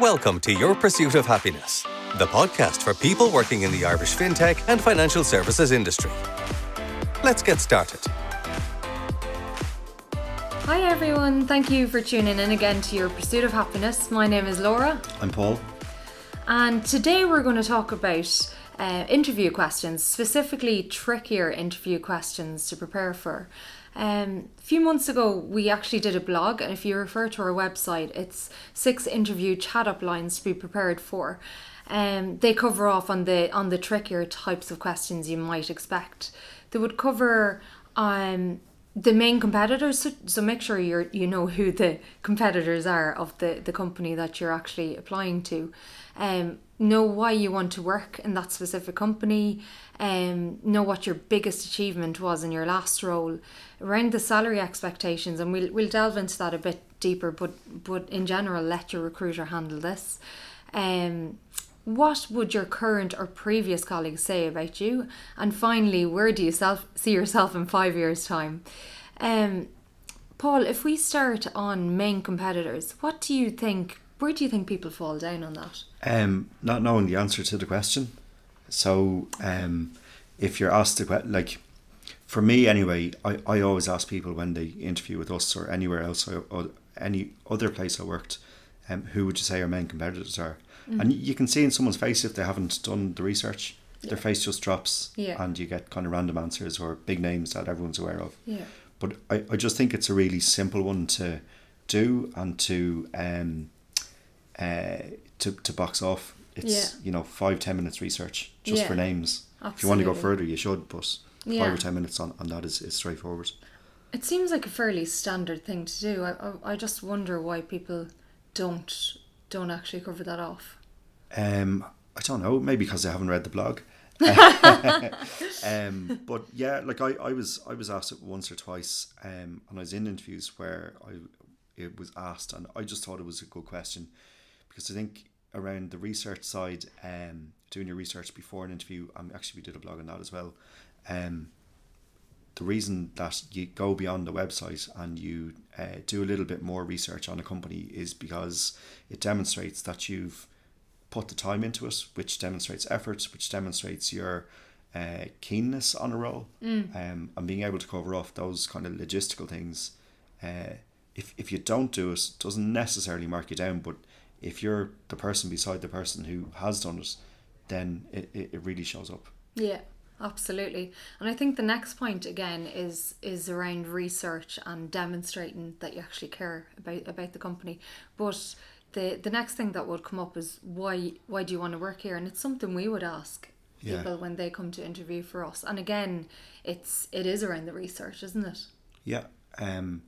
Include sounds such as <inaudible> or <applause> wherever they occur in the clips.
Welcome to Your Pursuit of Happiness, the podcast for people working in the Irish fintech and financial services industry. Let's get started. Hi everyone, thank you for tuning in again to Your Pursuit of Happiness. My name is Laura, I'm Paul. and today we're going to talk about uh, interview questions, specifically trickier interview questions to prepare for. Um, a few months ago, we actually did a blog, and if you refer to our website, it's six interview chat up lines to be prepared for. Um, they cover off on the on the trickier types of questions you might expect. They would cover um, the main competitors, so, so make sure you you know who the competitors are of the the company that you're actually applying to. Um, know why you want to work in that specific company. Um, know what your biggest achievement was in your last role. Around the salary expectations, and we'll we'll delve into that a bit deeper. But but in general, let your recruiter handle this. Um, what would your current or previous colleagues say about you? And finally, where do you self, see yourself in five years' time? Um, Paul, if we start on main competitors, what do you think? Where do you think people fall down on that? Um, not knowing the answer to the question. So, um, if you're asked the question, like, for me anyway, I, I always ask people when they interview with us or anywhere else or, or any other place I worked, um, who would you say our main competitors are? And you can see in someone's face if they haven't done the research, their face just drops, Yeah. and you get kind of random answers or big names that everyone's aware of. Yeah. But I, I just think it's a really simple one to do and to um uh to, to box off. It's Yeah. you know five ten minutes research just Yeah. for names. If you want to go further, you should. But Yeah. five or ten minutes on, on that is, is straightforward. It seems like a fairly standard thing to do. I, I, I just wonder why people don't don't actually cover that off. Um, I don't know. Maybe because I haven't read the blog. <laughs> um, but yeah, like I, I was I was asked it once or twice, um, and I was in interviews where I it was asked, and I just thought it was a good question because I think around the research side, um, doing your research before an interview, um, actually we did a blog on that as well. Um, the reason that you go beyond the website and you uh, do a little bit more research on a company is because it demonstrates that you've put the time into it, which demonstrates effort, which demonstrates your uh, keenness on a role, um, and being able to cover off those kind of logistical things. Uh, if if you don't do it, doesn't necessarily mark you down, but if you're the person beside the person who has done it, then it, it, it really shows up. Yeah, absolutely. And I think the next point again is is around research and demonstrating that you actually care about about the company. But the the next thing that would come up is why why do you want to work here? And it's something we would ask Yeah. people when they come to interview for us. And again, it's it is around the research, isn't it? Yeah. Um,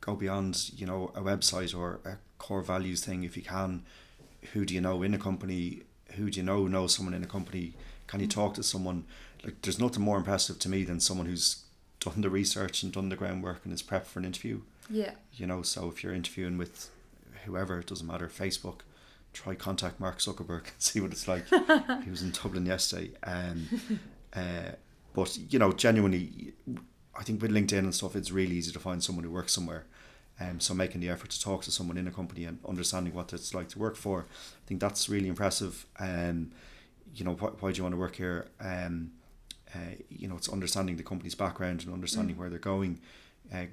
go beyond, you know, a website or a core values thing if you can. Who do you know in a company? Who do you know knows someone in a company? Can you talk to someone? Like, there's nothing more impressive to me than someone who's done the research and done the groundwork and is prepped for an interview. Yeah. You know, so if you're interviewing with whoever, it doesn't matter, Facebook, try contact Mark Zuckerberg and <laughs> see what it's like. <laughs> he was in Dublin yesterday. Um, uh, but, you know, genuinely, I think with LinkedIn and stuff, it's really easy to find someone who works somewhere. Um, so making the effort to talk to someone in a company and understanding what it's like to work for, I think that's really impressive. Um, you know, wh- why do you want to work here? Um, uh, you know, it's understanding the company's background and understanding where they're going. Uh,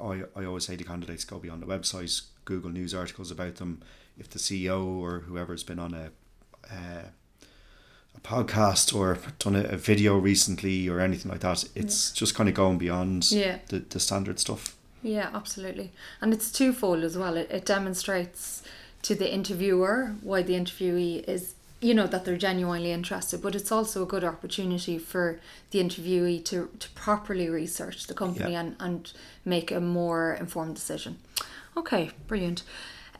I, I always say to candidates go beyond the website, Google news articles about them. If the CEO or whoever's been on a uh, a podcast or done a, a video recently or anything like that, it's just kind of going beyond Yeah. the, the standard stuff. Yeah, absolutely. And it's twofold as well. It, it demonstrates to the interviewer why the interviewee is, you know, that they're genuinely interested, but it's also a good opportunity for the interviewee to, to properly research the company Yeah. and, and make a more informed decision. Okay, brilliant.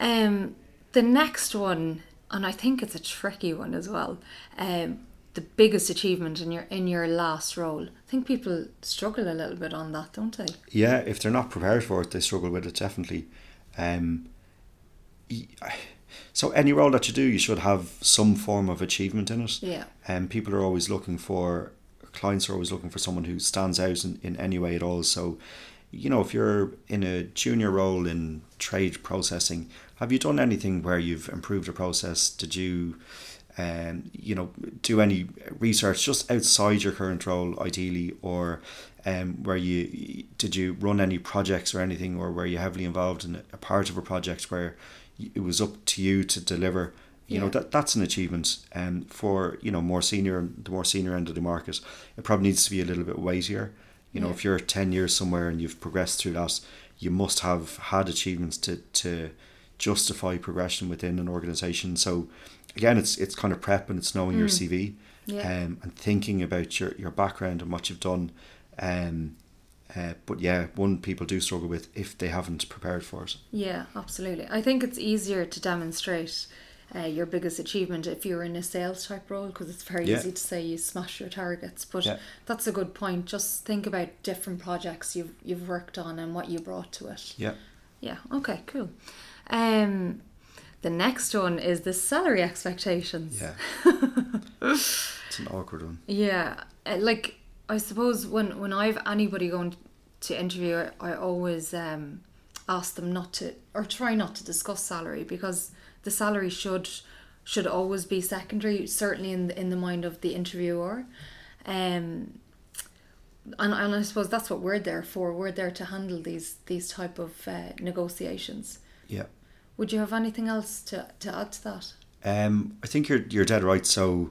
Um, the next one, and I think it's a tricky one as well. Um, the biggest achievement in your in your last role. I think people struggle a little bit on that, don't they? Yeah, if they're not prepared for it, they struggle with it definitely. Um, so any role that you do, you should have some form of achievement in it. Yeah. And people are always looking for clients are always looking for someone who stands out in, in any way at all. So you know, if you're in a junior role in trade processing, have you done anything where you've improved a process? Did you, um, you know, do any research just outside your current role, ideally, or um, where you did you run any projects or anything, or were you heavily involved in a part of a project where it was up to you to deliver? You know that that's an achievement. And for you know more senior, the more senior end of the market, it probably needs to be a little bit weightier. You know, Yeah. if you're ten years somewhere and you've progressed through that, you must have had achievements to to justify progression within an organization. So again, it's it's kind of prep and it's knowing your CV Yeah. um, and thinking about your, your background and what you've done. Um, uh, but yeah, one people do struggle with if they haven't prepared for it. Yeah, absolutely. I think it's easier to demonstrate uh, your biggest achievement if you're in a sales type role because it's very Yeah. easy to say you smash your targets. But Yeah. that's a good point. Just think about different projects you've you've worked on and what you brought to it. Yeah. Yeah. Okay. Cool. Um, the next one is the salary expectations. Yeah. <laughs> it's an awkward one. Yeah, uh, like I suppose when when I've anybody going to interview, I, I always um, ask them not to or try not to discuss salary because the salary should should always be secondary, certainly in the, in the mind of the interviewer. Um, and, and I suppose that's what we're there for. We're there to handle these these type of uh, negotiations. Yeah. Would you have anything else to, to add to that? Um, I think you're you're dead right. So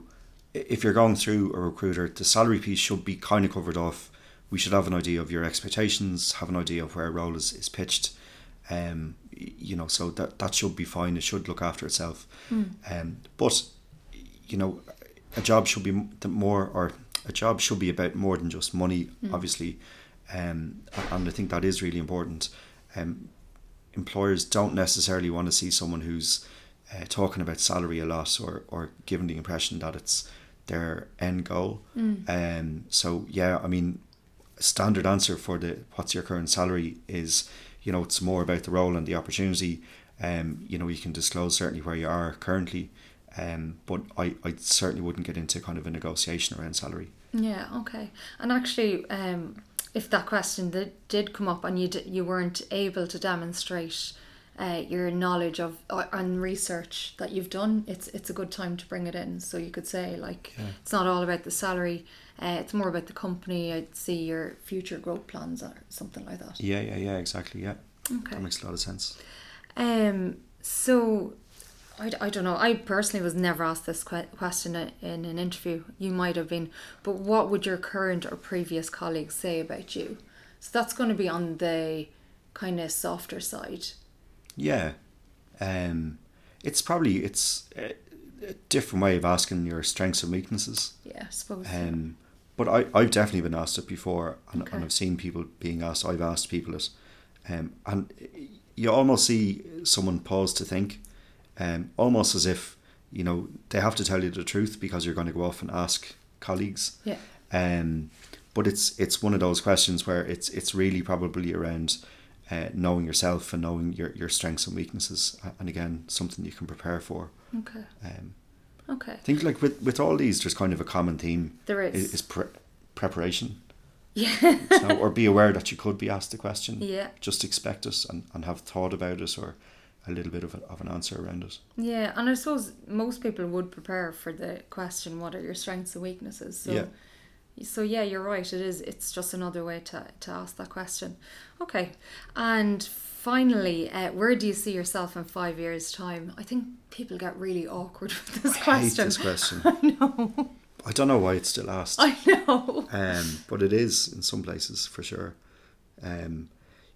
if you're going through a recruiter, the salary piece should be kind of covered off. We should have an idea of your expectations, have an idea of where a role is, is pitched. Um, you know, so that that should be fine. It should look after itself. Um, but you know, a job should be the more or a job should be about more than just money, obviously. Um, and I think that is really important. Um, employers don't necessarily want to see someone who's uh, talking about salary a lot or, or giving the impression that it's their end goal. Um, so yeah, I mean, standard answer for the what's your current salary is, you know, it's more about the role and the opportunity. Um, you know, you can disclose certainly where you are currently, um, but I, I certainly wouldn't get into kind of a negotiation around salary. Yeah, okay. And actually, um, if that question did, did come up and you d- you weren't able to demonstrate uh, your knowledge of uh, and research that you've done, it's it's a good time to bring it in. So you could say like it's not all about the salary. Uh, it's more about the company. I'd see your future growth plans or something like that. Yeah, yeah, yeah, exactly. Yeah, Okay. that makes a lot of sense. Um. So, I, I don't know. I personally was never asked this que- question in an interview. You might have been, but what would your current or previous colleagues say about you? So that's going to be on the kind of softer side. Yeah, um, it's probably it's a, a different way of asking your strengths and weaknesses. Yeah, I suppose. Um, but I I've definitely been asked it before, and, Okay. and I've seen people being asked. I've asked people it, um, and you almost see someone pause to think, um, almost as if you know they have to tell you the truth because you're going to go off and ask colleagues. yeah. Um, but it's it's one of those questions where it's it's really probably around uh, knowing yourself and knowing your, your strengths and weaknesses, and again something you can prepare for. Okay. Um, Okay. I think like with, with all these, there's kind of a common theme There is, is. is pre- preparation. Yeah. So, or be aware that you could be asked a question. Yeah. Just expect us and, and have thought about it or a little bit of, a, of an answer around it. Yeah, and I suppose most people would prepare for the question, "What are your strengths and weaknesses?" So, Yeah. So yeah, you're right. It is. It's just another way to to ask that question. Okay, and finally, uh, where do you see yourself in five years' time? I think people get really awkward <laughs> with this I hate question. this question. <laughs> I know. I don't know why it's still asked. I know. <laughs> um, but it is in some places for sure. Um,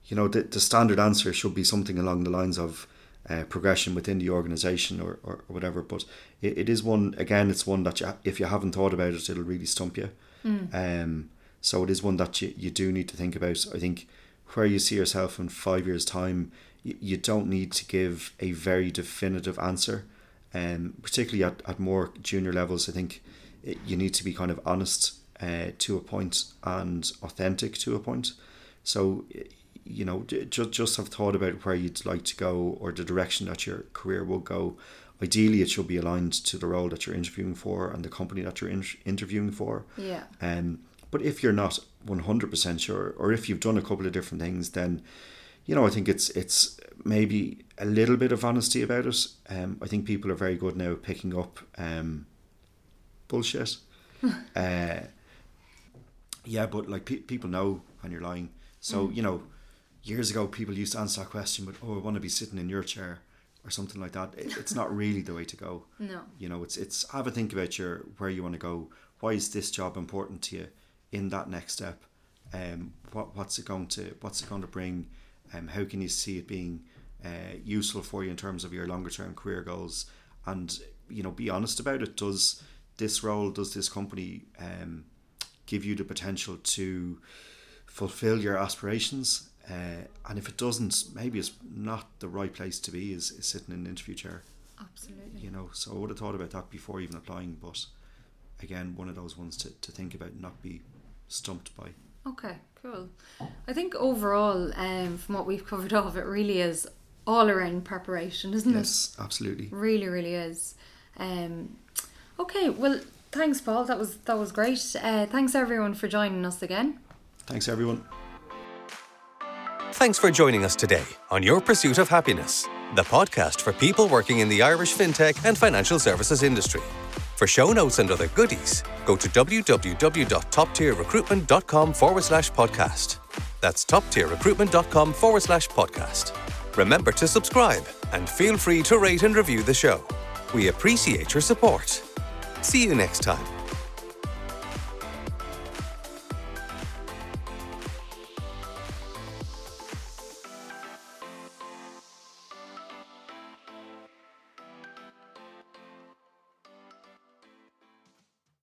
you know, the, the standard answer should be something along the lines of uh, progression within the organization or, or, or whatever. But it, it is one, again, it's one that you, if you haven't thought about it, it'll really stump you. Um, so it is one that you, you do need to think about. I think where you see yourself in five years' time, you, you don't need to give a very definitive answer. Um, particularly at, at more junior levels, I think it, you need to be kind of honest uh, to a point and authentic to a point. So, you know, just just have thought about where you'd like to go or the direction that your career will go. Ideally, it should be aligned to the role that you're interviewing for and the company that you're in- interviewing for. Yeah. Um, But if you're not 100% sure, or if you've done a couple of different things, then, you know, I think it's it's maybe a little bit of honesty about it. Um, I think people are very good now at picking up um, bullshit. <laughs> uh, yeah, but like pe- people know when you're lying. So, you know, years ago, people used to answer that question, but oh, I want to be sitting in your chair or something like that. It, it's not really the way to go. <laughs> No. You know, it's it's have a think about your where you want to go. Why is this job important to you in that next step? Um, what what's it going to what's it going to bring? Um, how can you see it being uh, useful for you in terms of your longer term career goals? And you know, be honest about it. Does this role, does this company um, give you the potential to fulfill your aspirations? Uh, and if it doesn't, maybe it's not the right place to be. Is, is sitting in an interview chair Absolutely. you know so i would have thought about that before even applying but again one of those ones to, to think about and not be stumped by Okay, cool. I think overall, um, from what we've covered off, it really is all around preparation, isn't it? yes absolutely? Really, really is. Um, okay, well, thanks, Paul. That was that was great. Uh, thanks everyone for joining us again. thanks everyone Thanks for joining us today on Your Pursuit of Happiness, the podcast for people working in the Irish fintech and financial services industry. For show notes and other goodies, go to www.toptierrecruitment.com forward slash podcast. That's toptierrecruitment.com forward slash podcast. Remember to subscribe and feel free to rate and review the show. We appreciate your support. See you next time.